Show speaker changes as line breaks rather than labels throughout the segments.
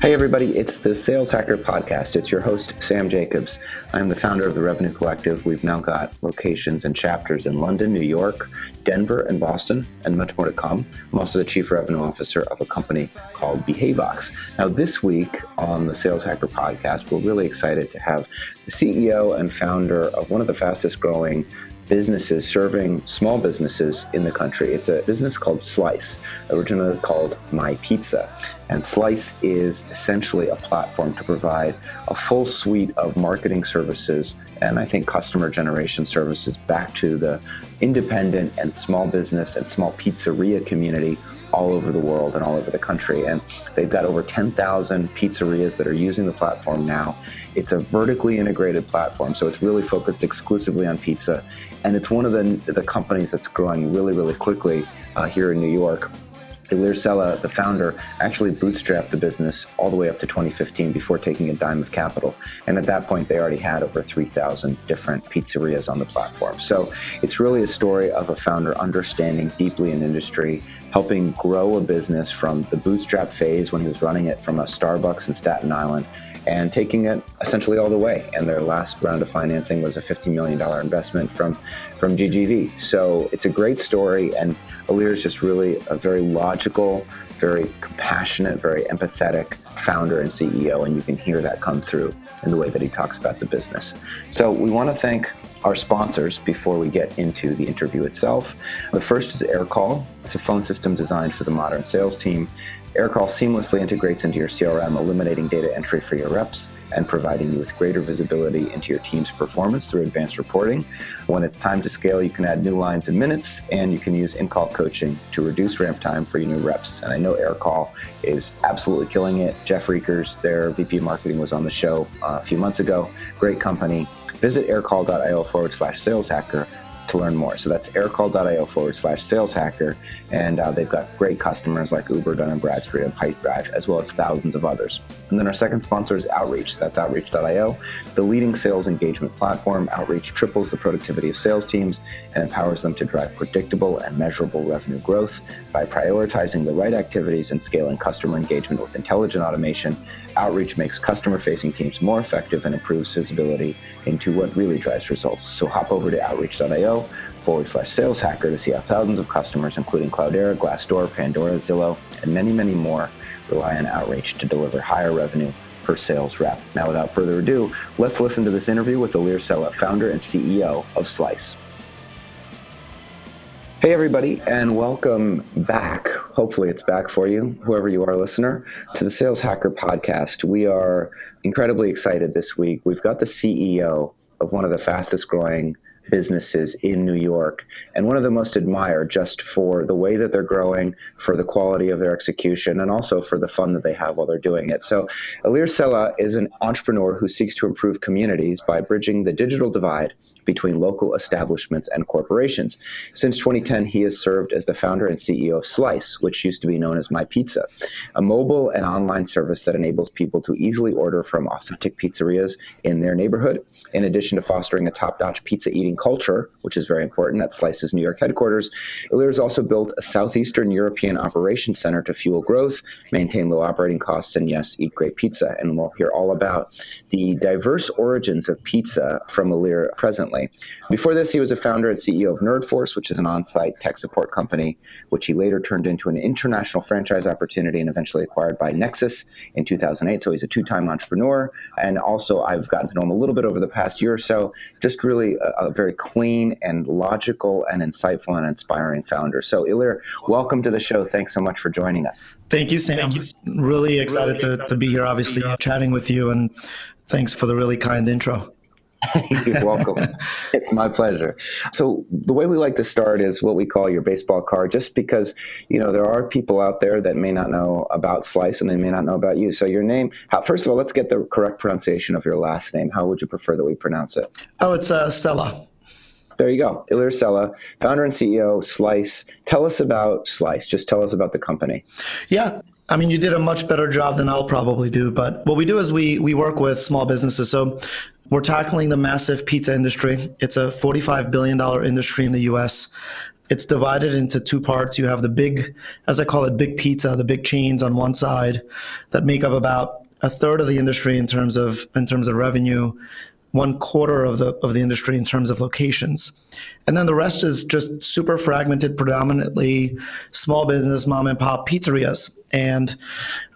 Hey, everybody, it's the Sales Hacker Podcast. It's your host, Sam Jacobs. I'm the founder of the Revenue Collective. We've now got locations and chapters in London, New York, Denver, and Boston, and much more to come. I'm also the Chief Revenue Officer of a company called Behavox. Now, this week on the Sales Hacker Podcast, we're really excited to have the CEO and founder of one of the fastest growing businesses serving small businesses in the country. It's a business called Slice, originally called My Pizza. And Slice is essentially a platform to provide a full suite of marketing services and I think customer generation services back to the independent and small business and small pizzeria community all over the world and all over the country. And they've got over 10,000 pizzerias that are using the platform now. It's a vertically integrated platform, so it's really focused exclusively on pizza. And it's one of the, the companies that's growing really, really quickly uh, here in New York. Ilir Sela, the founder, actually bootstrapped the business all the way up to 2015 before taking a dime of capital. And at that point, they already had over 3,000 different pizzerias on the platform. So it's really a story of a founder understanding deeply an industry, helping grow a business from the bootstrap phase when he was running it from a Starbucks in Staten Island and taking it essentially all the way. And their last round of financing was a $50 million investment from, from GGV. So it's a great story. And Ilir is just really a very logical, very compassionate, very empathetic founder and CEO. And you can hear that come through in the way that he talks about the business. So we want to thank our sponsors before we get into the interview itself. The first is AirCall. It's a phone system designed for the modern sales team. AirCall seamlessly integrates into your CRM, eliminating data entry for your reps and providing you with greater visibility into your team's performance through advanced reporting. When it's time to scale, you can add new lines in minutes and you can use in call coaching to reduce ramp time for your new reps. And I know AirCall is absolutely killing it. Jeff Reekers, their VP of marketing, was on the show uh, a few months ago. Great company. Visit aircall.io forward slash sales hacker to learn more. So that's aircall.io forward slash sales hacker. And uh, they've got great customers like Uber, Dun & Bradstreet, and Pipedrive, as well as thousands of others. And then our second sponsor is Outreach. That's outreach.io, the leading sales engagement platform. Outreach triples the productivity of sales teams and empowers them to drive predictable and measurable revenue growth by prioritizing the right activities and scaling customer engagement with intelligent automation Outreach makes customer facing teams more effective and improves visibility into what really drives results. So hop over to outreach.io forward slash sales hacker to see how thousands of customers, including Cloudera, Glassdoor, Pandora, Zillow, and many, many more, rely on Outreach to deliver higher revenue per sales rep. Now, without further ado, let's listen to this interview with Ilir Sela, founder and CEO of Slice. Hey, everybody, and welcome back. Hopefully, it's back for you, whoever you are, listener, to the Sales Hacker podcast. We are incredibly excited this week. We've got the CEO of one of the fastest growing businesses in New York and one of the most admired just for the way that they're growing, for the quality of their execution, and also for the fun that they have while they're doing it. So, Ilir Sela is an entrepreneur who seeks to improve communities by bridging the digital divide between local establishments and corporations. Since 2010, he has served as the founder and CEO of Slice, which used to be known as My Pizza, a mobile and online service that enables people to easily order from authentic pizzerias in their neighborhood. In addition to fostering a top notch pizza eating culture, which is very important at Slice's New York headquarters, Ilir has also built a Southeastern European operations center to fuel growth, maintain low operating costs, and yes, eat great pizza. And we'll hear all about the diverse origins of pizza from Ilir presently. Before this, he was a founder and CEO of NerdForce, which is an on site tech support company, which he later turned into an international franchise opportunity and eventually acquired by Nexus in 2008. So he's a two time entrepreneur. And also, I've gotten to know him a little bit over the past year or so. Just really a, a very clean and logical and insightful and inspiring founder. So, Ilir, welcome to the show. Thanks so much for joining us.
Thank you, Sam. Thank you. Really excited, really excited to, to be here, obviously, chatting with you. And thanks for the really kind intro.
You're welcome. it's my pleasure. So the way we like to start is what we call your baseball card, just because you know there are people out there that may not know about Slice and they may not know about you. So your name, how, first of all, let's get the correct pronunciation of your last name. How would you prefer that we pronounce it?
Oh, it's uh, Sela.
There you go, Ilir Sela, founder and CEO, Slice. Tell us about Slice. Just tell us about the company.
Yeah, I mean, you did a much better job than I'll probably do. But what we do is we we work with small businesses. So we're tackling the massive pizza industry. It's a $45 billion industry in the US. It's divided into two parts. You have the big, as I call it, big pizza, the big chains on one side that make up about a third of the industry in terms of in terms of revenue, one quarter of the of the industry in terms of locations, and then the rest is just super fragmented, predominantly small business, mom and pop pizzerias. And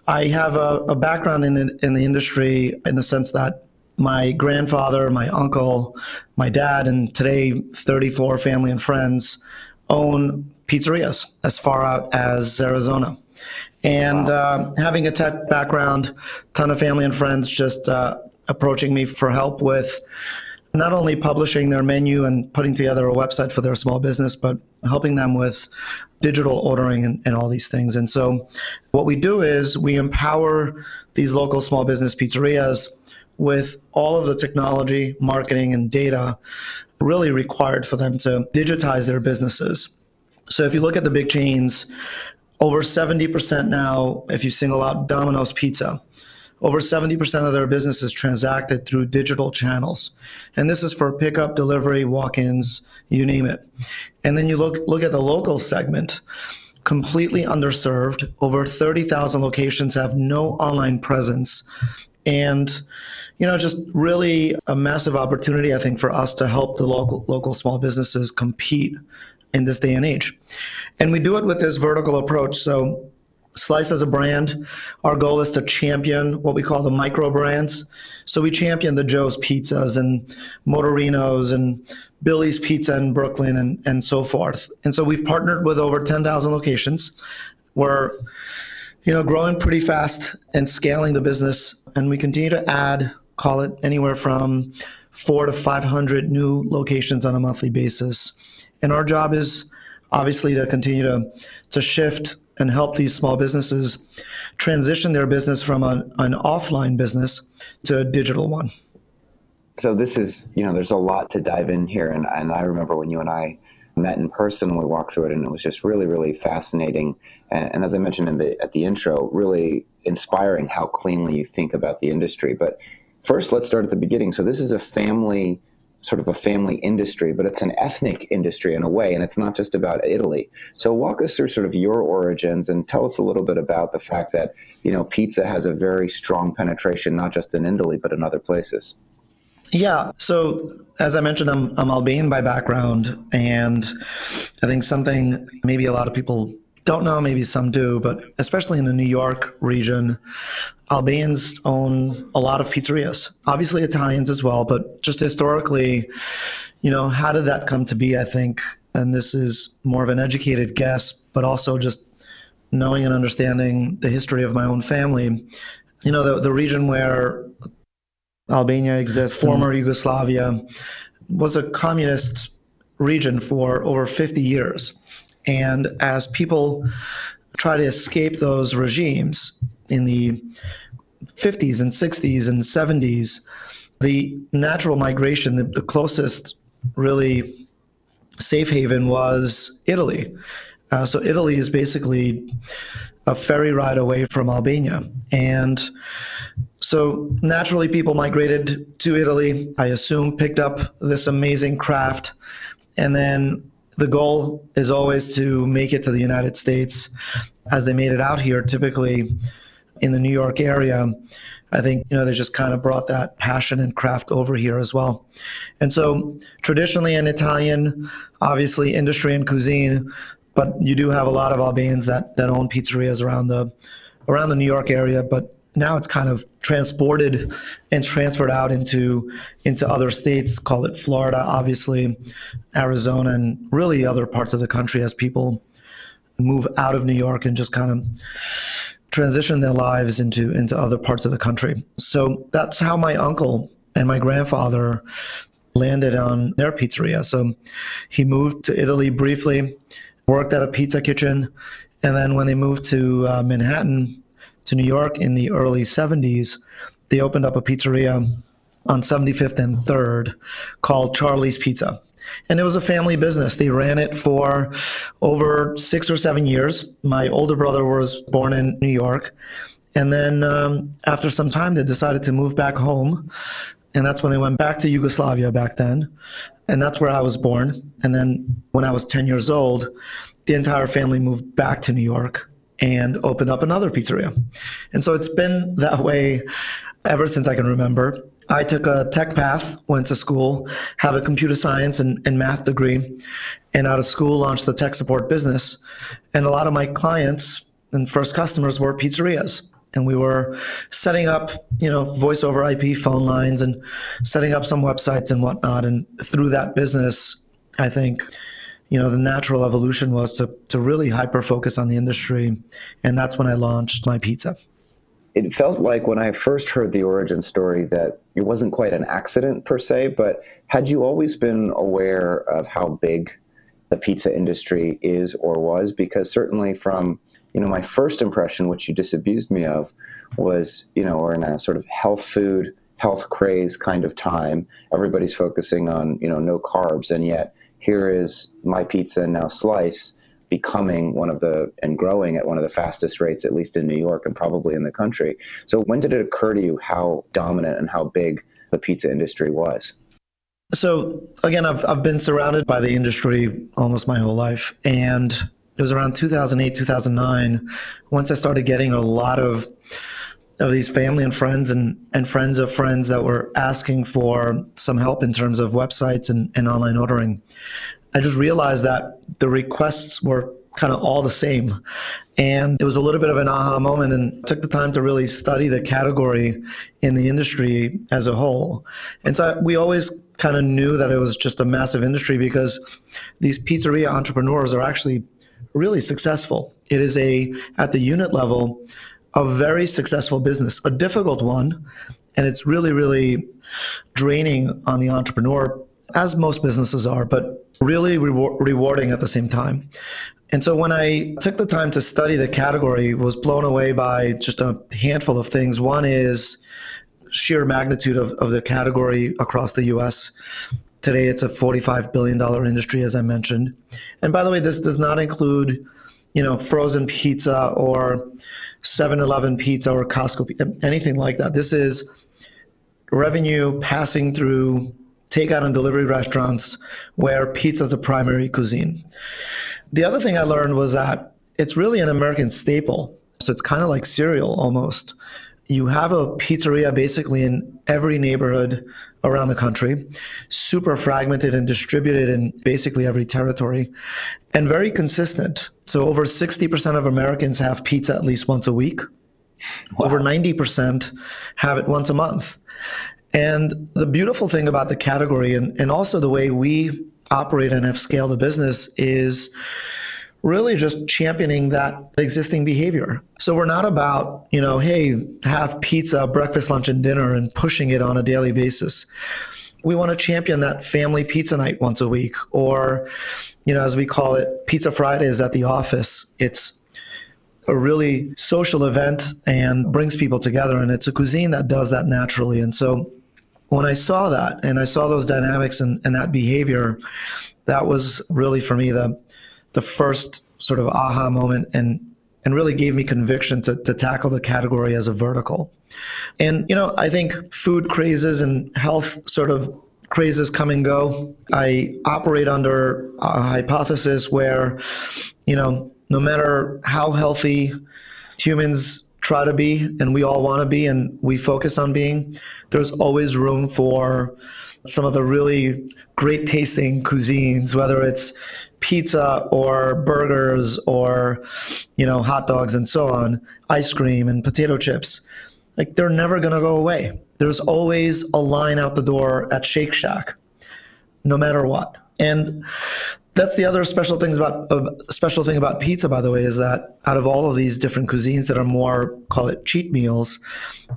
I have a, a background in the in the industry in the sense that my grandfather, my uncle, my dad, and today 34 family and friends own pizzerias as far out as Arizona. And uh, having a tech background, ton of family and friends just uh, approaching me for help with not only publishing their menu and putting together a website for their small business, but helping them with digital ordering and, and all these things. And so, what we do is we empower these local small business pizzerias with all of the technology, marketing, and data really required for them to digitize their businesses. So, if you look at the big chains, over 70% now, if you single out Domino's Pizza, over 70% of their business is transacted through digital channels. And this is for pickup, delivery, walk-ins, you name it. And then you look look at the local segment, completely underserved. Over 30,000 locations have no online presence. And you know, just really a massive opportunity, I think, for us to help the local local small businesses compete in this day and age. And we do it with this vertical approach. So Slice as a brand, our goal is to champion what we call the micro brands. So we champion the Joe's Pizzas and Motorinos and Billy's Pizza in Brooklyn and, and so forth. And so we've partnered with over 10,000 locations. We're, you know, growing pretty fast and scaling the business. And we continue to add, call it anywhere from four to 500 new locations on a monthly basis. And our job is obviously to continue to, to shift and help these small businesses transition their business from an, an offline business to a digital one.
So this is, you know, there's a lot to dive in here, and, and I remember when you and I met in person, we walked through it, and it was just really, really fascinating. And, and as I mentioned in the at the intro, really inspiring how cleanly you think about the industry. But first, let's start at the beginning. So this is a family sort of a family industry, but it's an ethnic industry in a way, and it's not just about Italy. So walk us through sort of your origins and tell us a little bit about the fact that you know pizza has a very strong penetration not just in Italy but in other places.
Yeah. So as I mentioned, I'm, I'm Albanian by background, and I think something maybe a lot of people don't know, maybe some do, but especially in the New York region, Albanians own a lot of pizzerias. Obviously, Italians as well, but just historically, you know, how did that come to be? I think, and this is more of an educated guess, but also just knowing and understanding the history of my own family. You know, the, the region where Albania exists, former Yugoslavia, was a communist region for over 50 years. And as people try to escape those regimes in the 50s and 60s and 70s, the natural migration, the, the closest really safe haven was Italy. Uh, so Italy is basically a ferry ride away from Albania. And so naturally, people migrated to Italy, I assume, picked up this amazing craft, and then the goal is always to make it to the United States. As they made it out here, typically in the New York area, I think you know they just kind of brought that passion and craft over here as well. And so traditionally in Italian, obviously industry and cuisine, but you do have a lot of Albanians that that own pizzerias around the around the New York area, but now it's kind of transported and transferred out into into other states call it florida obviously arizona and really other parts of the country as people move out of new york and just kind of transition their lives into into other parts of the country. So that's how my uncle and my grandfather landed on their pizzeria. So he moved to italy briefly worked at a pizza kitchen and then when they moved to uh, manhattan to New York in the early 70s, they opened up a pizzeria on 75th and 3rd called Charlie's Pizza. And it was a family business. They ran it for over six or seven years. My older brother was born in New York. And then um, after some time, they decided to move back home. And that's when they went back to Yugoslavia back then. And that's where I was born. And then when I was 10 years old, the entire family moved back to New York and opened up another pizzeria. And so it's been that way ever since I can remember. I took a tech path, went to school, have a computer science and, and math degree, and out of school launched the tech support business. And a lot of my clients and first customers were pizzerias and we were setting up, you know, voice over IP phone lines and setting up some websites and whatnot. And through that business, I think, you know, the natural evolution was to to really hyper focus on the industry, and that's when I launched my pizza.
It felt like when I first heard the origin story that it wasn't quite an accident per se, but had you always been aware of how big the pizza industry is or was? Because certainly from you know, my first impression, which you disabused me of, was, you know, we're in a sort of health food, health craze kind of time. Everybody's focusing on, you know, no carbs. And yet here is my pizza now slice becoming one of the and growing at one of the fastest rates, at least in New York and probably in the country. So when did it occur to you how dominant and how big the pizza industry was?
So again, I've I've been surrounded by the industry almost my whole life, and it was around 2008 2009 once i started getting a lot of of these family and friends and, and friends of friends that were asking for some help in terms of websites and, and online ordering. I just realized that the requests were kind of all the same. And it was a little bit of an aha moment and took the time to really study the category in the industry as a whole. And so we always kind of knew that it was just a massive industry because these pizzeria entrepreneurs are actually really successful. It is a at the unit level a very successful business, a difficult one, and it's really really draining on the entrepreneur as most businesses are, but really rewarding at the same time. And so when I took the time to study the category, was blown away by just a handful of things. One is sheer magnitude of, of the category across the US. Today, it's a $45 billion industry, as I mentioned. And by the way, this does not include, you know, frozen pizza or 7-Eleven pizza or Costco, anything like that. This is revenue passing through takeout and delivery restaurants where pizza is the primary cuisine. The other thing I learned was that it's really an American staple. So it's kind of like cereal almost. You have a pizzeria basically in every neighborhood around the country, super fragmented and distributed in basically every territory, and very consistent. So, over 60% of Americans have pizza at least once a week. Wow. Over 90% have it once a month. And the beautiful thing about the category and, and also the way we operate and have scaled the business is really just championing that existing behavior. So we're not about, you know, hey, have pizza, breakfast, lunch, and dinner and pushing it on a daily basis. We want to champion that family pizza night once a week, or, you know, as we call it, Pizza Fridays at the office. It's a really social event and brings people together. And it's a cuisine that does that naturally. And so when I saw that and I saw those dynamics and, and that behavior, that was really for me the the first sort of aha moment and and really gave me conviction to, to tackle the category as a vertical. And, you know, I think food crazes and health sort of crazes come and go. I operate under a hypothesis where, you know, no matter how healthy humans try to be and we all want to be and we focus on being, there's always room for some of the really great tasting cuisines, whether it's pizza or burgers or you know hot dogs and so on ice cream and potato chips like they're never going to go away there's always a line out the door at shake shack no matter what. And that's the other special things about uh, special thing about pizza by the way is that out of all of these different cuisines that are more call it cheat meals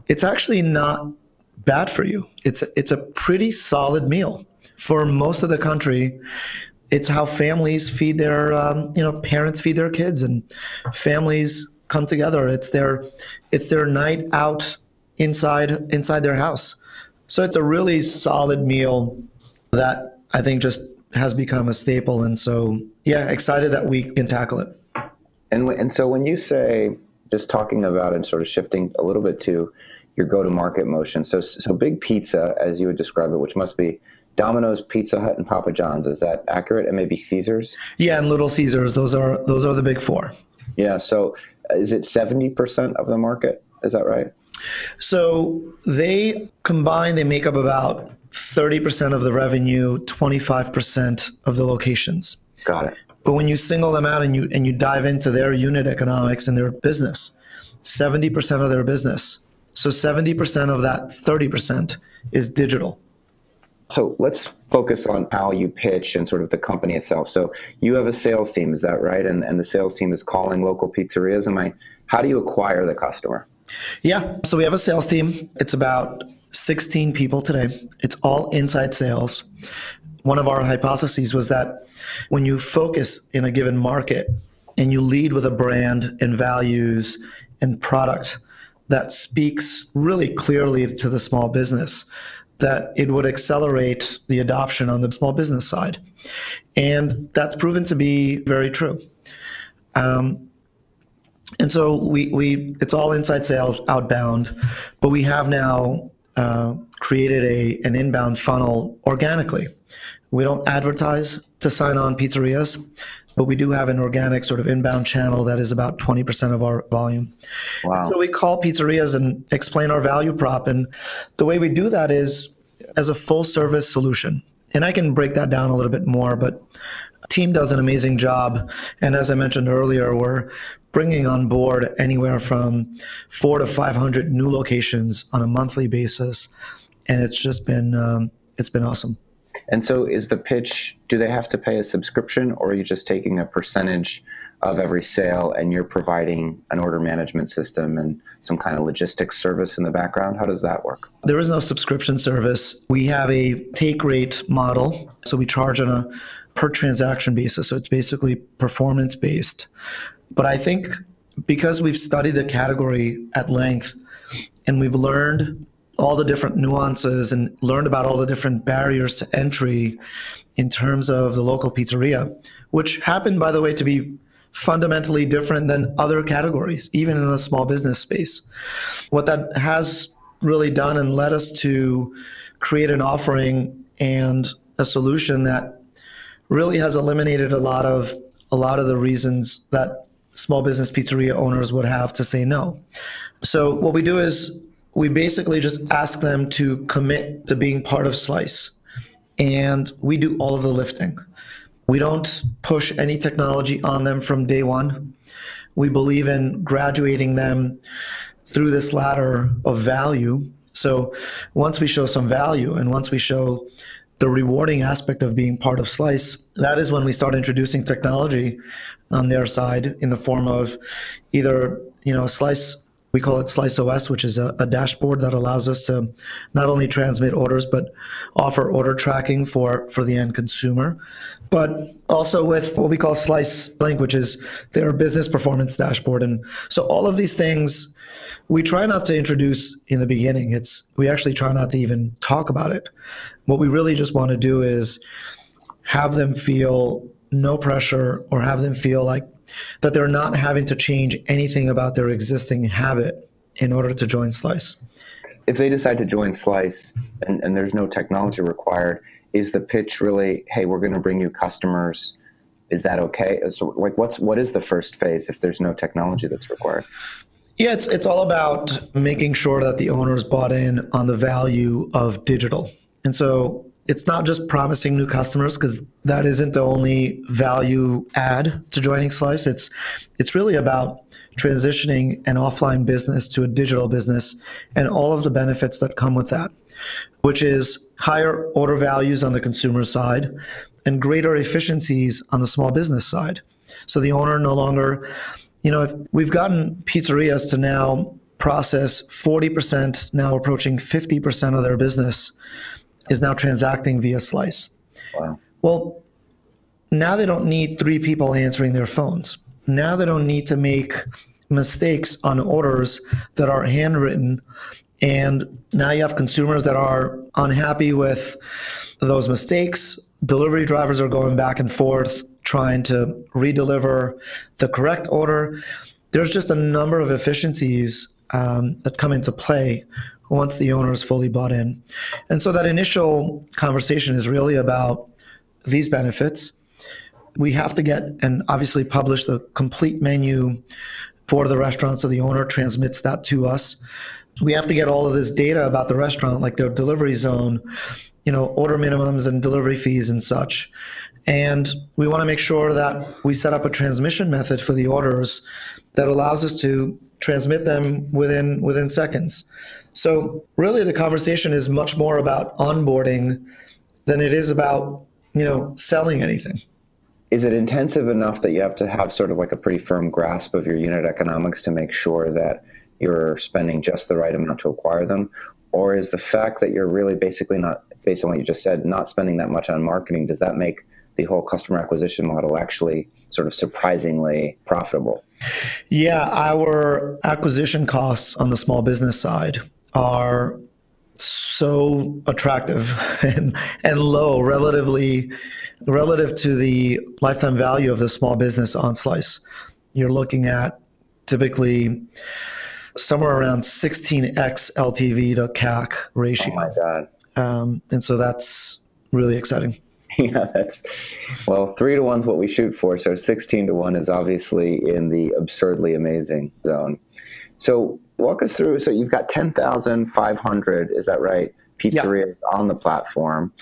it's actually not bad for you. It's a, it's a pretty solid meal. For most of the country it's how families feed their um, you know parents feed their kids and families come together. It's their it's their night out inside inside their house so it's a really solid meal that i think just has become a staple. And so, yeah, excited that we can tackle it.
And and so when you say just talking about and sort of shifting a little bit to your go-to-market motion. So so big pizza, as you would describe it, which must be Domino's, Pizza Hut, and Papa John's. Is that accurate? And maybe Caesars.
Yeah, and Little Caesars. Those are those are the big four.
Yeah. So is it seventy percent of the market? Is that right?
So they combine. They make up about thirty percent of the revenue, twenty five percent of the locations.
Got it.
But when you single them out and you and you dive into their unit economics and their business, 70% of their business. So 70% of that 30% is digital.
So let's focus on how you pitch and sort of the company itself. So you have a sales team, is that right? And and the sales team is calling local pizzerias. Am I how do you acquire the customer?
Yeah. So we have a sales team. It's about 16 people today. It's all inside sales. One of our hypotheses was that when you focus in a given market and you lead with a brand and values and product that speaks really clearly to the small business, that it would accelerate the adoption on the small business side. And that's proven to be very true. Um, and so we, we it's all inside sales outbound but we have now uh, created a an inbound funnel organically we don't advertise to sign on pizzerias, but we do have an organic sort of inbound channel that is about 20% of our volume.
Wow.
So we call pizzerias and explain our value prop. And the way we do that is as a full service solution. And I can break that down a little bit more, but team does an amazing job. And as I mentioned earlier, we're bringing on board anywhere from four to 500 new locations on a monthly basis. And it's just been, um, it's been awesome.
And so, is the pitch? Do they have to pay a subscription, or are you just taking a percentage of every sale and you're providing an order management system and some kind of logistics service in the background? How does that work?
There is no subscription service. We have a take rate model, so we charge on a per transaction basis. So it's basically performance based. But I think because we've studied the category at length and we've learned all the different nuances and learned about all the different barriers to entry in terms of the local pizzeria, which happened, by the way, to be fundamentally different than other categories, even in the small business space. What that has really done and led us to create an offering and a solution that really has eliminated a lot of a lot of the reasons that small business pizzeria owners would have to say no. So what we do is we basically just ask them to commit to being part of Slice. And we do all of the lifting. We don't push any technology on them from day one. We believe in graduating them through this ladder of value. So once we show some value and once we show the rewarding aspect of being part of Slice, that is when we start introducing technology on their side in the form of either, you know, Slice we call it Slice OS, which is a, a, dashboard that allows us to not only transmit orders but offer order tracking for for the end consumer. But also with what we call Slice is their business performance dashboard, and so all of these things we try not to introduce in the beginning. It's we actually try not to even talk about it. What we really just want to do is have them feel no pressure or have them feel like that they're not having to change anything about their existing habit in order to join Slice.
If they decide to join Slice and, and there's no technology required, is the pitch really, hey, we're going to bring you customers? Is that okay? So, like, what's what is the first phase if there's no technology that's required?
Yeah, it's it's all about making sure that the owners bought in on the value of digital. And so it's not just promising new customers because that isn't the only value add to joining Slice. It's it's really about transitioning an offline business to a digital business and all of the benefits that come with that, which is higher order values on the consumer side and greater efficiencies on the small business side. So the owner no longer, you know, if we've gotten pizzerias to now process 40%, now approaching 50% of their business is now transacting via Slice.
Wow.
Well, now they don't need three people answering their phones. Now they don't need to make mistakes on orders that are handwritten. And now you have consumers that are unhappy with those mistakes delivery drivers are going back and forth trying to redeliver the correct order. There's just a number of efficiencies um, that come into play once the owner is fully bought in. And so that initial conversation is really about these benefits. We have to get and obviously publish the complete menu for the restaurant so the owner transmits that to us. We have to get all of this data about the restaurant, like their delivery zone, you know, order minimums and delivery fees and such. And we want to make sure that we set up a transmission method for the orders that allows us to transmit them within within seconds. So really the conversation is much more about onboarding than it is about, you know, selling anything.
Is it intensive enough that you have to have sort of like a pretty firm grasp of your unit economics to make sure that you're spending just the right amount to acquire them? Or is the fact that you're really basically not, based on what you just said, not spending that much on marketing, does that make the whole customer acquisition model actually sort of surprisingly profitable?
Yeah, our acquisition costs on the small business side are so attractive and, and low relatively relative to the lifetime value of the small business on slice you're looking at typically somewhere around 16x ltv to cac ratio
oh my god
um, and so that's really exciting
yeah, that's well, three to one's what we shoot for. So sixteen to one is obviously in the absurdly amazing zone. So walk us through. So you've got ten thousand five hundred. Is that right? Pizzerias yeah. on the platform.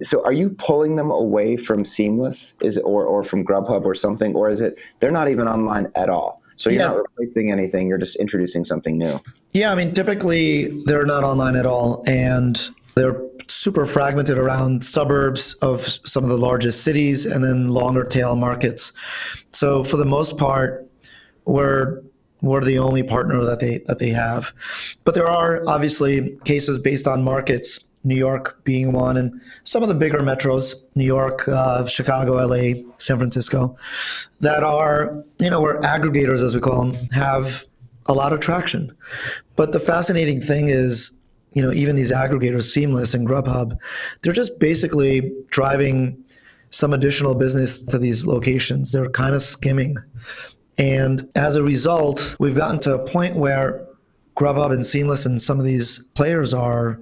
So are you pulling them away from Seamless? Is it or or from Grubhub or something, or is it they're not even online at all? So you're yeah. not replacing anything. You're just introducing something new.
Yeah, I mean, typically they're not online at all, and they're super fragmented around suburbs of some of the largest cities and then longer tail markets. So for the most part, we're we're the only partner that they that they have. But there are obviously cases based on markets, New York being one, and some of the bigger metros, New York, uh, Chicago, LA, San Francisco, that are you know where aggregators, as we call them, have a lot of traction. But the fascinating thing is you know, even these aggregators, Seamless and Grubhub, they're just basically driving some additional business to these locations. They're kind of skimming. And as a result, we've gotten to a point where Grubhub and Seamless and some of these players are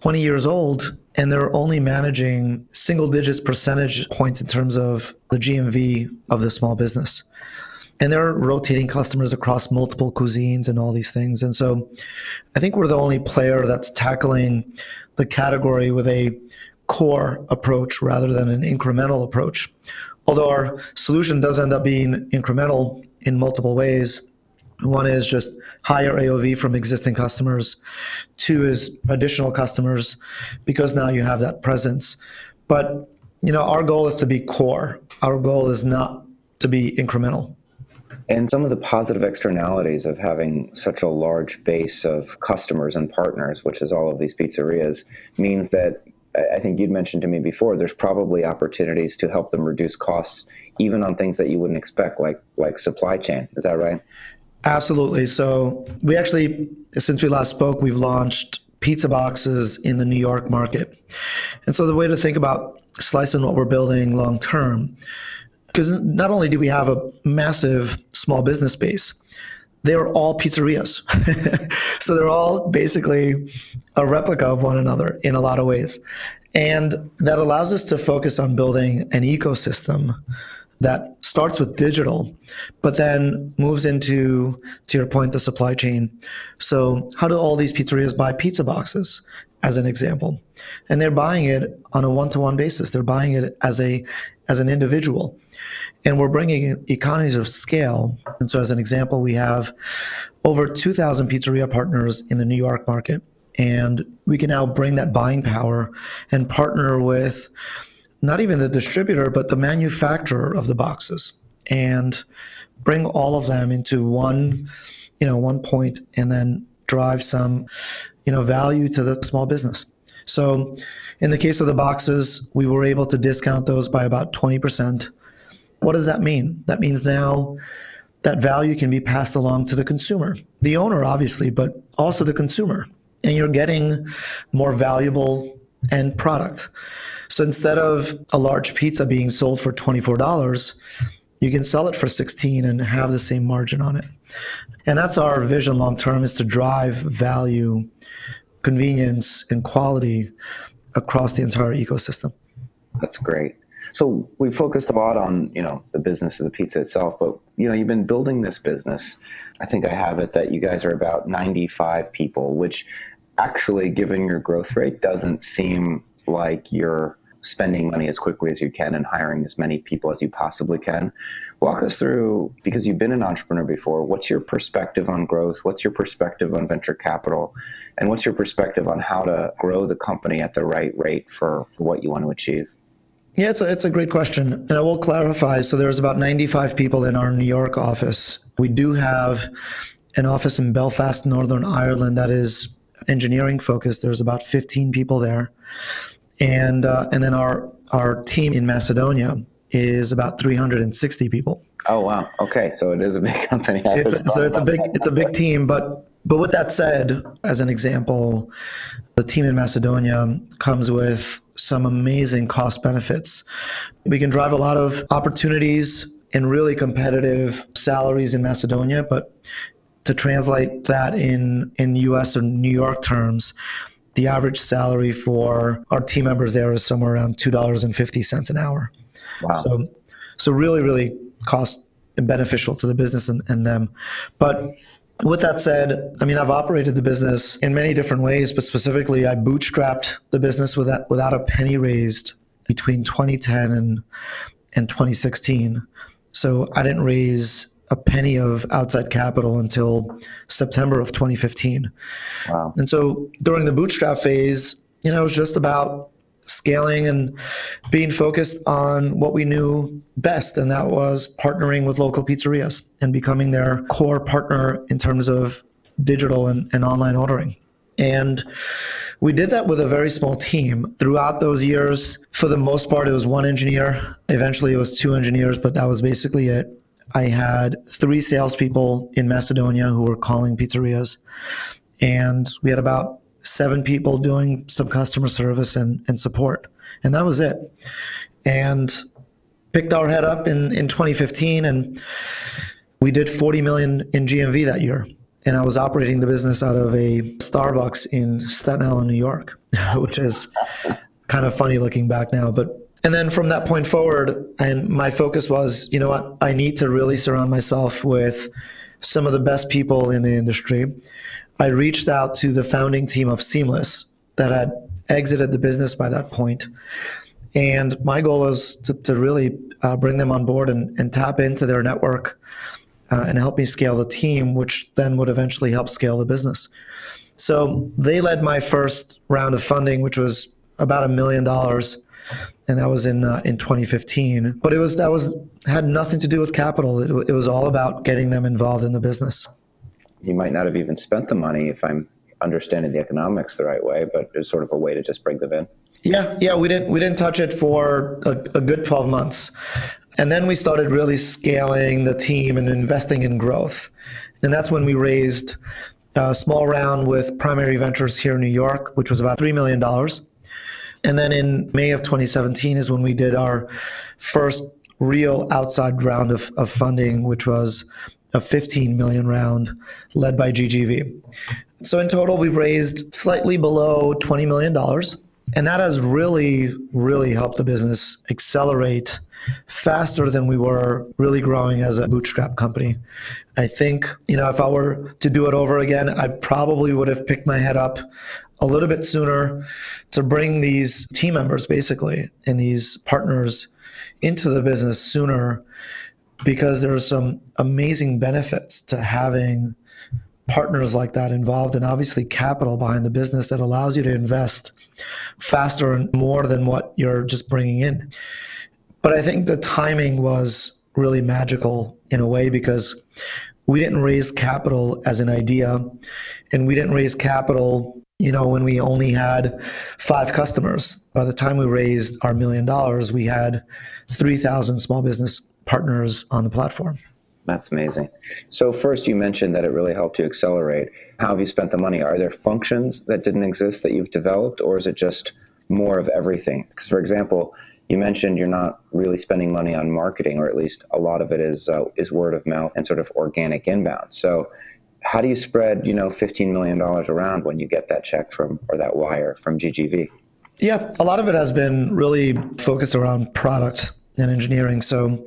20 years old and they're only managing single digits percentage points in terms of the GMV of the small business and they're rotating customers across multiple cuisines and all these things. And so I think we're the only player that's tackling the category with a core approach rather than an incremental approach. Although our solution does end up being incremental in multiple ways. One is just higher AOV from existing customers. Two is additional customers because now you have that presence. But you know, our goal is to be core. Our goal is not to be incremental.
And some of the positive externalities of having such a large base of customers and partners, which is all of these pizzerias, means that I think you'd mentioned to me before, there's probably opportunities to help them reduce costs, even on things that you wouldn't expect, like like supply chain. Is that right?
Absolutely. So we actually, since we last spoke, we've launched pizza boxes in the New York market. And so the way to think about slicing what we're building long term because not only do we have a massive small business base, they're all pizzerias. so they're all basically a replica of one another in a lot of ways. And that allows us to focus on building an ecosystem that starts with digital, but then moves into, to your point, the supply chain. So, how do all these pizzerias buy pizza boxes, as an example? And they're buying it on a one-to-one basis. They're buying it as a as an individual. And we're bringing economies of scale. And so, as an example, we have over 2,000 pizzeria partners in the New York market. And we can now bring that buying power and partner with not even the distributor, but the manufacturer of the boxes and bring all of them into one, you know, one point and then drive some, you know, value to the small business. So in the case of the boxes, we were able to discount those by about 20%. What does that mean? That means now that value can be passed along to the consumer, the owner, obviously, but also the consumer. And you're getting more valuable end product. So instead of a large pizza being sold for $24, you can sell it for 16 and have the same margin on it. And that's our vision long term is to drive value, convenience, and quality across the entire ecosystem.
That's great. So we focused a lot on you know the business of the pizza itself, but you know you've been building this business. I think I have it that you guys are about 95 people, which actually, given your growth rate, doesn't seem like you're spending money as quickly as you can and hiring as many people as you possibly can. Walk us through, because you've been an entrepreneur before, what's your perspective on growth? What's your perspective on venture capital? And what's your perspective on how to grow the company at the right rate for, for what you want to achieve?
Yeah, it's a, it's a great question. And I will clarify. So there's about 95 people in our New York office. We do have an office in Belfast, Northern Ireland that is engineering focused. There's about 15 people there, and uh, and then our our team in Macedonia is about 360 people.
Oh wow! Okay, so it is a big company.
It's, so it's a big it's a big team, but but with that said, as an example, the team in Macedonia comes with some amazing cost benefits. We can drive a lot of opportunities and really competitive salaries in Macedonia, but to translate that in in US or New York terms, the average salary for our team members there is somewhere around two dollars and fifty cents an hour. Wow. So so really, really cost beneficial to the business and, and them. But with that said, I mean, I've operated the business in many different ways, but specifically, I bootstrapped the business without, without a penny raised between 2010 and, and 2016. So I didn't raise a penny of outside capital until September of 2015. Wow. And so during the bootstrap phase, you know, it was just about scaling and being focused on what we knew best, and that was partnering with local pizzerias and becoming their core partner in terms of digital and, and online ordering. And we did that with a very small team throughout those years. For the most part, it was one engineer. Eventually, it was two engineers, but that was basically it. I had three salespeople in Macedonia who were calling pizzerias, and we had about seven people doing some customer service and, and support. And that was it. And picked our head up in, in 2015 and we did 40 million in GMV that year. And I was operating the business out of a Starbucks in Staten Island, New York, which is kind of funny looking back now. But and then from that point forward, and my focus was, you know what, I need to really surround myself with some of the best people in the industry. I reached out to the founding team of Seamless that had exited the business by that point. And my goal was to, to really uh, bring them on board and, and tap into their network uh, and help me scale the team, which then would eventually help scale the business. So they led my first round of funding, which was about a million dollars, and that was in uh, in 2015. But it was that was had nothing to do with capital. It, it was all about getting them involved in the business
you might not have even spent the money if I'm understanding the economics the right way, but it's sort of a way to just bring them in.
Yeah, yeah, we didn't we didn't touch it for a, a, good 12 months. And then we started really scaling the team and investing in growth. And that's when we raised a small round with Primary Ventures here in New York, which was about $3 million. And then in May of 2017 is when we did our first real outside round of, of funding, which was a 15 million round led by GGV. So in total, we've raised slightly below $20 million. And that has really, really helped the business accelerate faster than we were really growing as a bootstrap company. I think, you know, if I were to do it over again, I probably would have picked my head up a little bit sooner to bring these team members basically and these partners into the business sooner because there are some amazing benefits to having partners like that involved and obviously capital behind the business that allows you to invest faster and more than what you're just bringing in. But I think the timing was really magical in a way because we didn't raise capital as an idea and we didn't raise capital you know when we only had five customers by the time we raised our million dollars we had 3000 small business partners on the platform.
That's amazing. So, first, you mentioned that it really helped you accelerate. How have you spent the money? Are there functions that didn't exist that you've developed, or is it just more of everything? Because, for example, you mentioned you're not really spending money on marketing, or at least a lot of it is uh, is word of mouth and sort of organic inbound. So, how do you spread you know $15 million around when you get that check from or that wire from GGV?
Yeah, a lot of it has been really focused around product and engineering. So,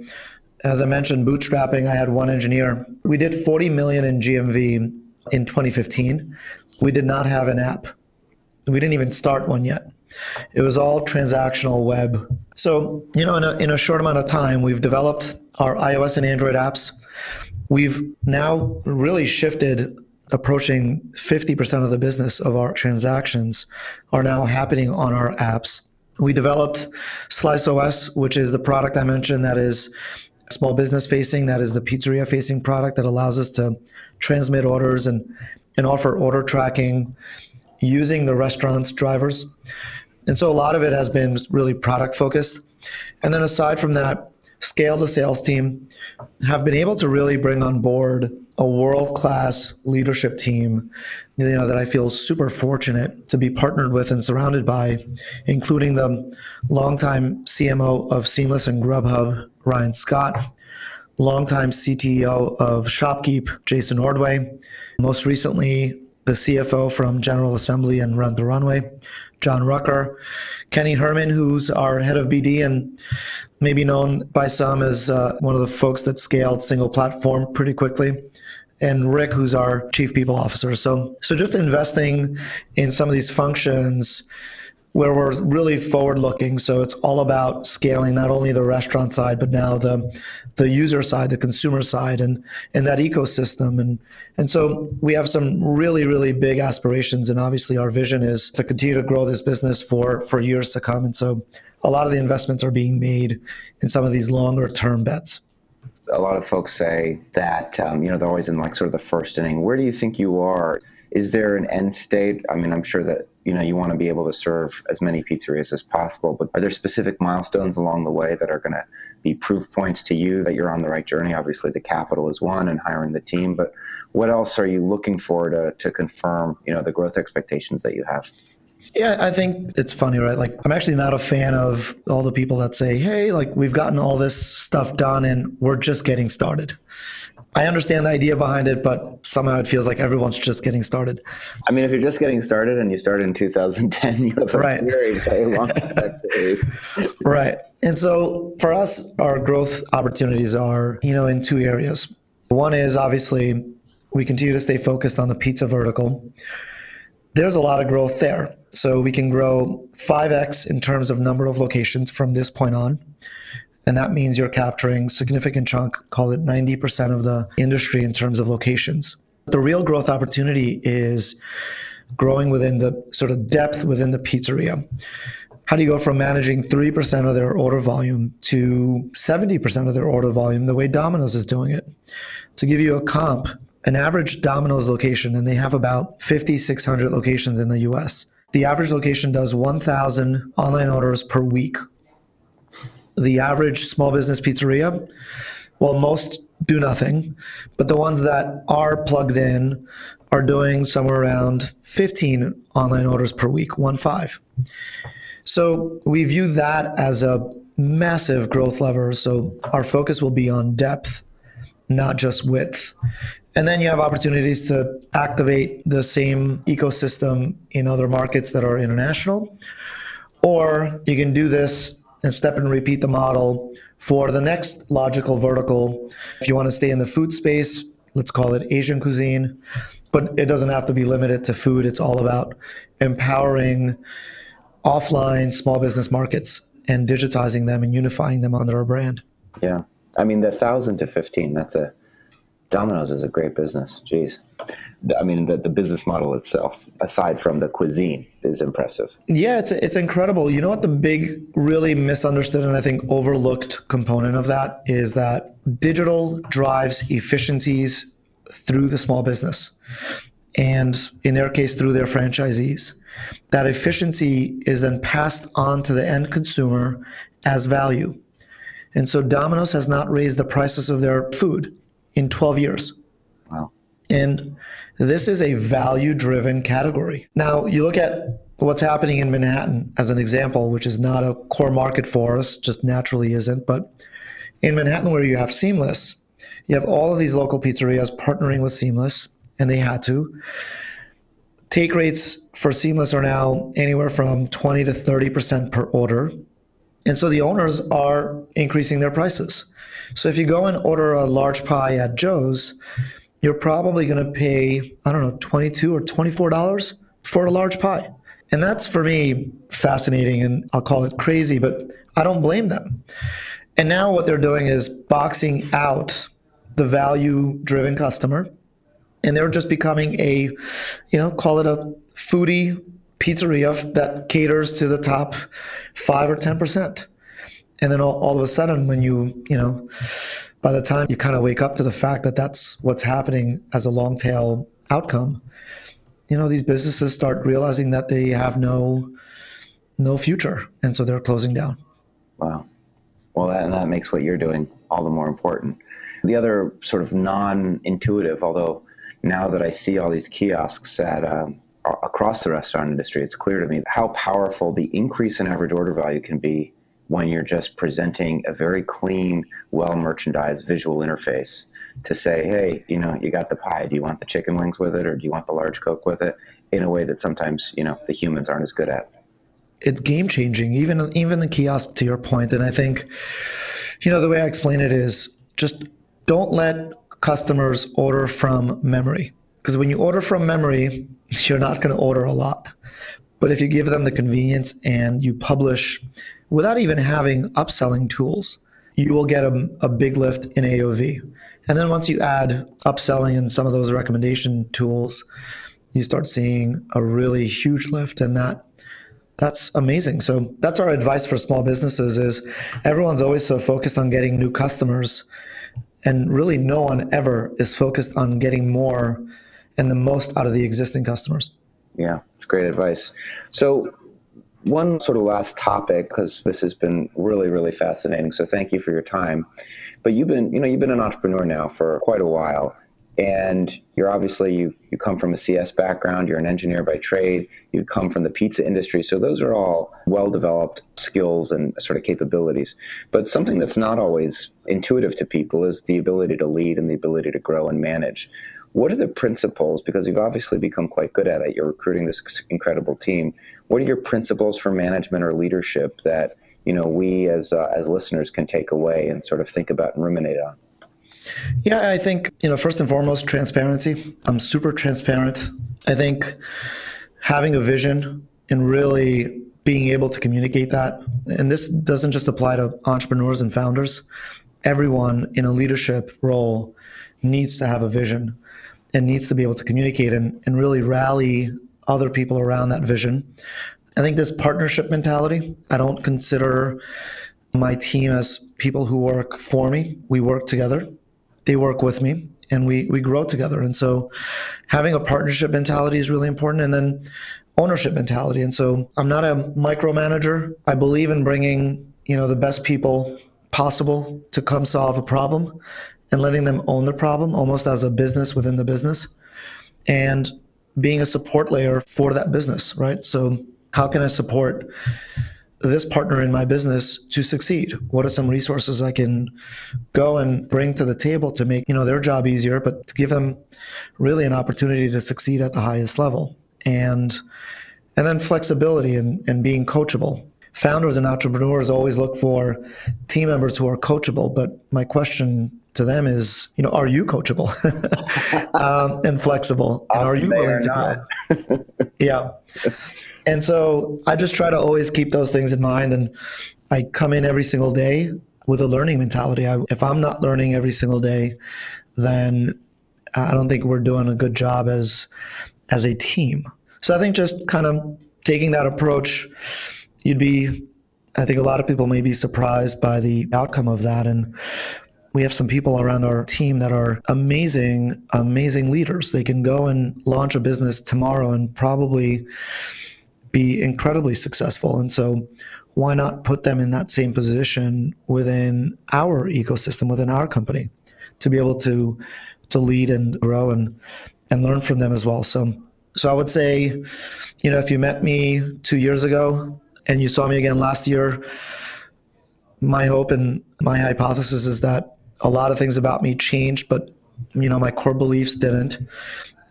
as I mentioned, bootstrapping, I had one engineer. We did 40 million in GMV in 2015. We did not have an app. We didn't even start one yet. It was all transactional web. So, you know, in a, in a short amount of time, we've developed our iOS and Android apps. We've now really shifted approaching 50% of the business of our transactions are now happening on our apps. We developed Slice OS, which is the product I mentioned that is small business facing, that is the pizzeria facing product that allows us to transmit orders and, and offer order tracking using the restaurant's drivers. And so a lot of it has been really product focused. And then aside from that, scale the sales team, have been able to really bring on board a world class leadership team, you know, that I feel super fortunate to be partnered with and surrounded by, including the longtime CMO of Seamless and Grubhub, Ryan Scott, longtime CTO of Shopkeep, Jason Ordway, most recently the CFO from General Assembly and Rent the Runway, John Rucker, Kenny Herman, who's our head of BD and maybe known by some as uh, one of the folks that scaled SinglePlatform pretty quickly. And Rick, who's our chief people officer. So, so just investing in some of these functions where we're really forward looking. So it's all about scaling not only the restaurant side, but now the the user side, the consumer side, and and that ecosystem. And and so we have some really really big aspirations, and obviously our vision is to continue to grow this business for for years to come. And so a lot of the investments are being made in some of these longer term bets.
A lot of folks say that um, you know they're always in like sort of the first inning. Where do you think you are? Is there an end state? I mean, I'm sure that you know you want to be able to serve as many pizzerias as possible, but are there specific milestones along the way that are going to be proof points to you that you're on the right journey? Obviously, the capital is one, and hiring the team. But what else are you looking for to to confirm you know the growth expectations that you have?
Yeah, I think it's funny, right? Like, I'm actually not a fan of all the people that say, hey, like, we've gotten all this stuff done and we're just getting started. I understand the idea behind it, but somehow it feels like everyone's just getting started.
I mean, if you're just getting started and you started in 2010, you have a right. very, very long
Right. And so for us, our growth opportunities are, you know, in two areas. One is obviously we continue to stay focused on the pizza vertical. There's a lot of growth there. So we can grow 5x in terms of number of locations from this point on and that means you're capturing significant chunk call it 90% of the industry in terms of locations. The real growth opportunity is growing within the sort of depth within the pizzeria. How do you go from managing 3% of their order volume to 70% of their order volume the way domino's is doing it? To give you a comp an average domino's location and they have about 5600 locations in the us the average location does 1000 online orders per week the average small business pizzeria, well, most do nothing, but the ones that are plugged in are doing somewhere around 15 online orders per week, one five. So we view that as a massive growth lever. So our focus will be on depth, not just width. And then you have opportunities to activate the same ecosystem in other markets that are international. Or you can do this and step and repeat the model for the next logical vertical. If you want to stay in the food space, let's call it Asian cuisine, but it doesn't have to be limited to food. It's all about empowering offline small business markets and digitizing them and unifying them under a brand.
Yeah. I mean, the thousand to 15, that's a, Domino's is a great business. Jeez. I mean, the, the business model itself, aside from the cuisine, is impressive.
Yeah, it's it's incredible. You know what the big, really misunderstood and I think overlooked component of that is that digital drives efficiencies through the small business, and in their case, through their franchisees. That efficiency is then passed on to the end consumer as value. And so Domino's has not raised the prices of their food in 12 years.
Wow.
And this is a value driven category. Now, you look at what's happening in Manhattan, as an example, which is not a core market for us, just naturally isn't. But in Manhattan, where you have Seamless, you have all of these local pizzerias partnering with Seamless, and they had to. Take rates for Seamless are now anywhere from 20 to 30% per order. And so the owners are increasing their prices. So if you go and order a large pie at Joe's, you're probably going to pay, I don't know, 22 or $24 for a large pie. And that's for me fascinating and I'll call it crazy, but I don't blame them. And now what they're doing is boxing out the value driven customer and they're just becoming a, you know, call it a foodie pizzeria that caters to the top five or 10%. And then all, all of a sudden, when you, you know, by the time you kind of wake up to the fact that that's what's happening as a long tail outcome, you know, these businesses start realizing that they have no, no future. And so they're closing down.
Wow. Well, that, and that makes what you're doing all the more important. The other sort of non intuitive, although now that I see all these kiosks at um, across the restaurant industry, it's clear to me how powerful the increase in average order value can be when you're just presenting a very clean, well merchandised visual interface to say, hey, you know, you got the pie. Do you want the chicken wings with it or do you want the large Coke with it? In a way that sometimes, you know, the humans aren't as good at.
It's game changing, even even the kiosk to your point. And I think, you know, the way I explain it is just don't let customers order from memory. Because when you order from memory, you're not going to order a lot. But if you give them the convenience and you publish without even having upselling tools, you will get a, a big lift in AOV. And then once you add upselling and some of those recommendation tools, you start seeing a really huge lift and that that's amazing. So that's our advice for small businesses is everyone's always so focused on getting new customers and really no one ever is focused on getting more and the most out of the existing customers.
Yeah, it's great advice. So, one sort of last topic because this has been really really fascinating so thank you for your time but you've been you know you've been an entrepreneur now for quite a while and you're obviously you you come from a CS background, you're an engineer by trade, you come from the pizza industry, so those are all well developed skills and sort of capabilities. But something that's not always intuitive to people is the ability to lead and the ability to grow and manage. What are the principles? Because you've obviously become quite good at it. You're recruiting this incredible team. What are your principles for management or leadership that you know we as uh, as listeners can take away and sort of think about and ruminate on?
Yeah, I think, you know, first and foremost, transparency. I'm super transparent. I think having a vision and really being able to communicate that, and this doesn't just apply to entrepreneurs and founders, everyone in a leadership role needs to have a vision and needs to be able to communicate and, and really rally other people around that vision. I think this partnership mentality, I don't consider my team as people who work for me. We work together they work with me and we we grow together. And so having a partnership mentality is really important and then ownership mentality. And so I'm not a micromanager. I believe in bringing, you know, the best people possible to come solve a problem and letting them own the problem almost as a business within the business and being a support layer for that business, right? So how can I support this partner in my business to succeed? What are some resources I can go and bring to the table to make you know their job easier, but to give them really an opportunity to succeed at the highest level? And and then flexibility and, and being coachable. Founders and entrepreneurs always look for team members who are coachable, but my question to them is, you know, are you coachable um, and flexible?
and
are you willing
to
grow? yeah. And so I just try to always keep those things in mind. And I come in every single day with a learning mentality. I, if I'm not learning every single day, then I don't think we're doing a good job as as a team. So I think just kind of taking that approach, you'd be I think a lot of people may be surprised by the outcome of that. And we have some people around our team that are amazing, amazing leaders. They can go and launch a business tomorrow and probably be incredibly successful. And so, why not put them in that same position within our ecosystem, within our company, to be able to to lead and grow and and learn from them as well. So So I would say, you know, if you met me two years ago and you saw me again last year, my hope and my hypothesis is that a lot of things about me changed, but you know, my core beliefs didn't.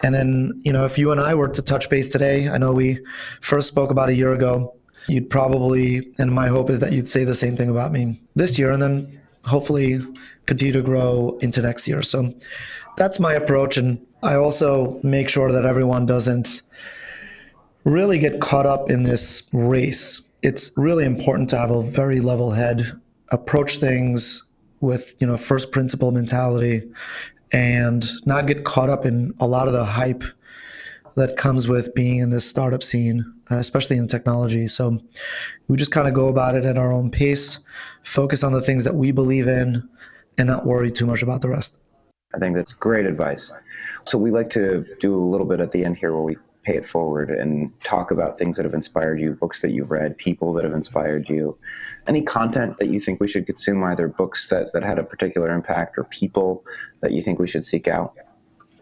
And then, you know, if you and I were to touch base today, I know we first spoke about a year ago, you'd probably, and my hope is that you'd say the same thing about me this year and then hopefully continue to grow into next year. So that's my approach. And I also make sure that everyone doesn't really get caught up in this race. It's really important to have a very level head, approach things with, you know, first principle mentality and not get caught up in a lot of the hype that comes with being in this startup scene, uh, especially in technology. So we just kind of go about it at our own pace, focus on the things that we believe in, and not worry too much about the rest.
I think that's great advice. So we like to do a little bit at the end here where we pay it forward and talk about things that have inspired you, books that you've read, people that have inspired you. Any content that you think we should consume, either books that, that had a particular impact or people that you think we should seek out?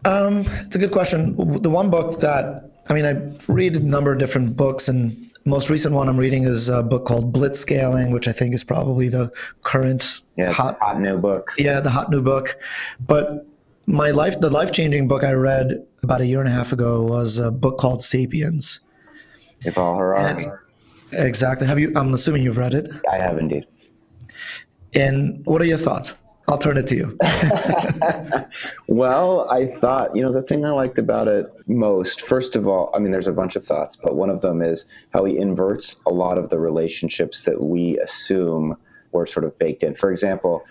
Um, it's a good question. The one book that, I mean, I read a number of different books, and most recent one I'm reading is a book called Blitzscaling, which I think is probably the current
yeah,
hot,
hot new book.
Yeah, the hot new book. But my life, the life changing book I read about a year and a half ago was a book called Sapiens.
Yuval Harari.
Exactly. Have you? I'm assuming you've read it.
I have indeed.
And what are your thoughts? I'll turn it to you.
well, I thought, you know, the thing I liked about it most, first of all, I mean, there's a bunch of thoughts, but one of them is how he inverts a lot of the relationships that we assume were sort of baked in. For example,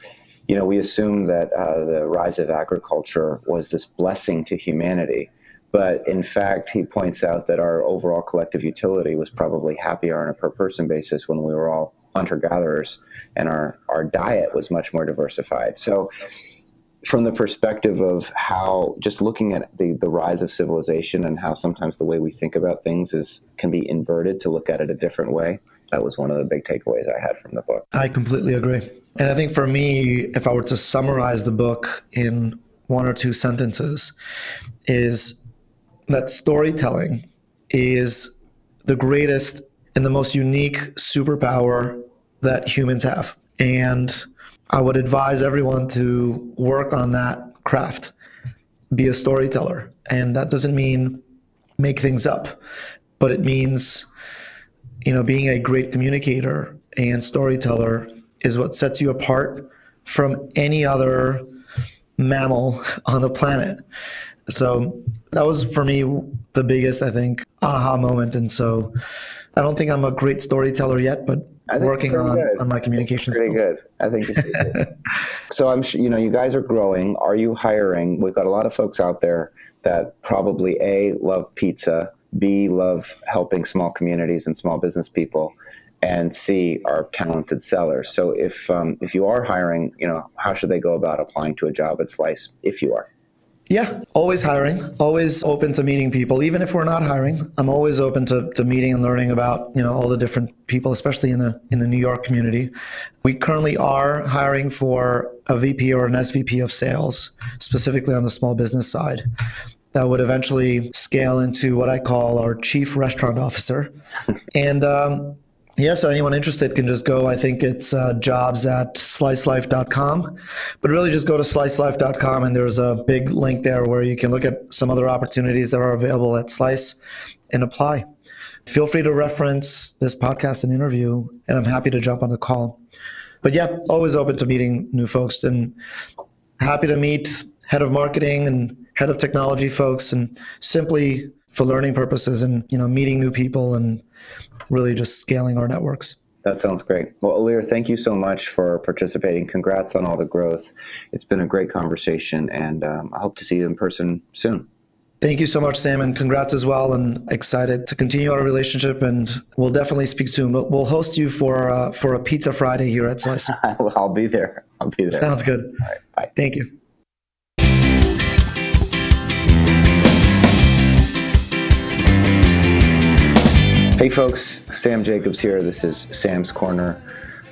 you know, we assume that uh, the rise of agriculture was this blessing to humanity. But in fact, he points out that our overall collective utility was probably happier on a per person basis when we were all hunter gatherers and our, our diet was much more diversified. So, from the perspective of how just looking at the, the rise of civilization and how sometimes the way we think about things is can be inverted to look at it a different way that was one of the big takeaways I had from the book.
I completely agree. And I think for me, if I were to summarize the book in one or two sentences, is that storytelling is the greatest and the most unique superpower that humans have. And I would advise everyone to work on that craft, be a storyteller. And that doesn't mean make things up, but it means you know, being a great communicator and storyteller is what sets you apart from any other mammal on the planet. So that was for me the biggest, I think, aha moment. And so I don't think I'm a great storyteller yet, but working on, on my communication
pretty
skills.
good. I think it's good. so I'm, you know, you guys are growing. Are you hiring? We've got a lot of folks out there that probably a love pizza B, love helping small communities and small business people, and C, are talented sellers. So if um, if you are hiring, you know, how should they go about applying to a job at Slice if you are?
Yeah, always hiring, always open to meeting people. Even if we're not hiring, I'm always open to, to meeting and learning about, you know, all the different people, especially in the in the New York community. We currently are hiring for a VP or an SVP of sales, specifically on the small business side that would eventually scale into what I call our chief restaurant officer. and um, yeah, so anyone interested can just go. I think it's uh, jobs at slicelife.com. But really just go to slicelife.com and there's a big link there where you can look at some other opportunities that are available at Slice and apply. Feel free to reference this podcast and interview, and I'm happy to jump on the call. But yeah, always open to meeting new folks and happy to meet head of marketing and head of technology folks and simply for learning purposes and you know meeting new people and really just scaling our networks
that sounds great. Well, Ilir, thank you so much for participating. Congrats on all the growth. It's been a great conversation, and um, I hope to see you in person soon.
Thank you so much, Sam, and congrats as well. And excited to continue our relationship, and we'll definitely speak soon. We'll, we'll host you for uh, for a Pizza Friday here at Slice.
I'll be there. I'll be there.
Sounds good.
All right, bye.
Thank you.
Hey folks, Sam Jacobs here. This is Sam's Corner.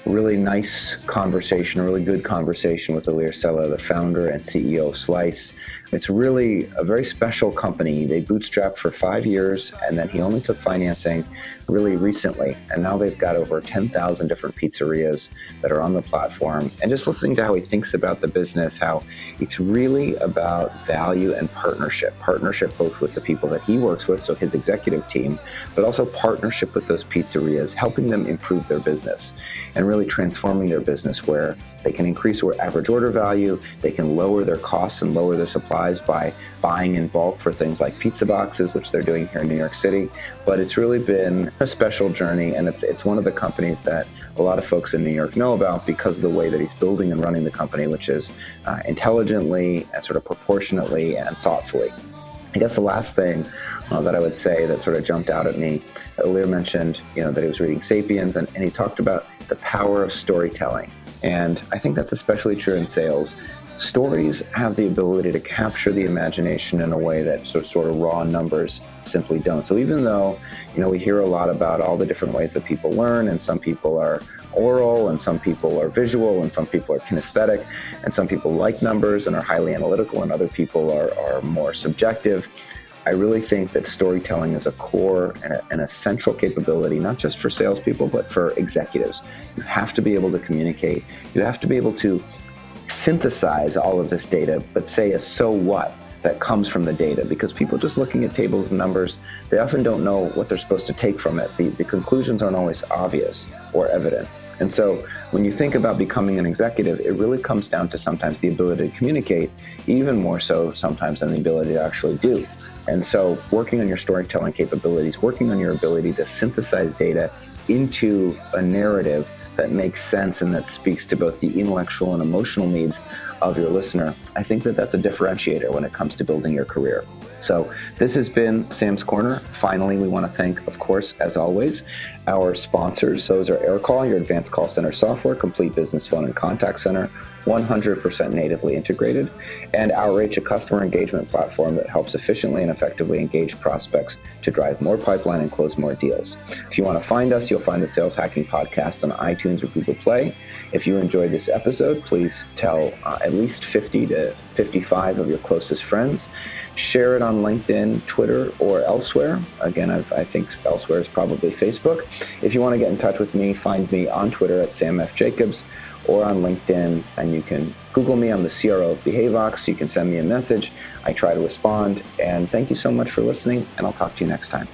Really nice conversation, really good conversation with Ilir Sela, the founder and CEO of Slice. It's really a very special company. They bootstrapped for five years, and then he only took financing really recently. And now they've got over 10,000 different pizzerias that are on the platform. And just listening to how he thinks about the business, how it's really about value and partnership partnership both with the people that he works with, so his executive team, but also partnership with those pizzerias, helping them improve their business and really transforming their business where they can increase their average order value, they can lower their costs and lower their supplies by buying in bulk for things like pizza boxes, which they're doing here in New York City. But it's really been a special journey, and it's it's one of the companies that a lot of folks in New York know about because of the way that he's building and running the company, which is uh, intelligently and sort of proportionately and thoughtfully. I guess the last thing uh, that I would say that sort of jumped out at me, Ilir mentioned, you know, that he was reading *Sapiens*, and, and he talked about the power of storytelling. And I think that's especially true in sales. Stories have the ability to capture the imagination in a way that sort of, sort of raw numbers simply don't. So even though, you know, we hear a lot about all the different ways that people learn, and some people are oral, and some people are visual, and some people are kinesthetic, and some people like numbers and are highly analytical, and other people are, are more subjective. I really think that storytelling is a core and a, an essential capability, not just for salespeople, but for executives. You have to be able to communicate. You have to be able to synthesize all of this data, but say a so what that comes from the data because people just looking at tables of numbers, they often don't know what they're supposed to take from it. The, the conclusions aren't always obvious or evident. And so when you think about becoming an executive, it really comes down to sometimes the ability to communicate, even more so sometimes than the ability to actually do. And so working on your storytelling capabilities, working on your ability to synthesize data into a narrative that makes sense and that speaks to both the intellectual and emotional needs of your listener, I think that that's a differentiator when it comes to building your career. So, this has been Sam's Corner. Finally, we want to thank, of course, as always, our sponsors. Those are AirCall, your advanced call center software, complete business phone and contact center, 100% natively integrated, and Outreach, a customer engagement platform that helps efficiently and effectively engage prospects to drive more pipeline and close more deals. If you want to find us, you'll find the Sales Hacker Podcast on iTunes or Google Play. If you enjoyed this episode, please tell uh, at least 50 to 55 of your closest friends. Share it on LinkedIn, Twitter, or elsewhere. Again, I've, i think elsewhere is probably Facebook. If you want to get in touch with me, find me on Twitter at Sam F. Jacobs or on LinkedIn, and you can Google me. I'm the CRO of Behavox. You can send me a message. I try to respond. And thank you so much for listening, and I'll talk to you next time.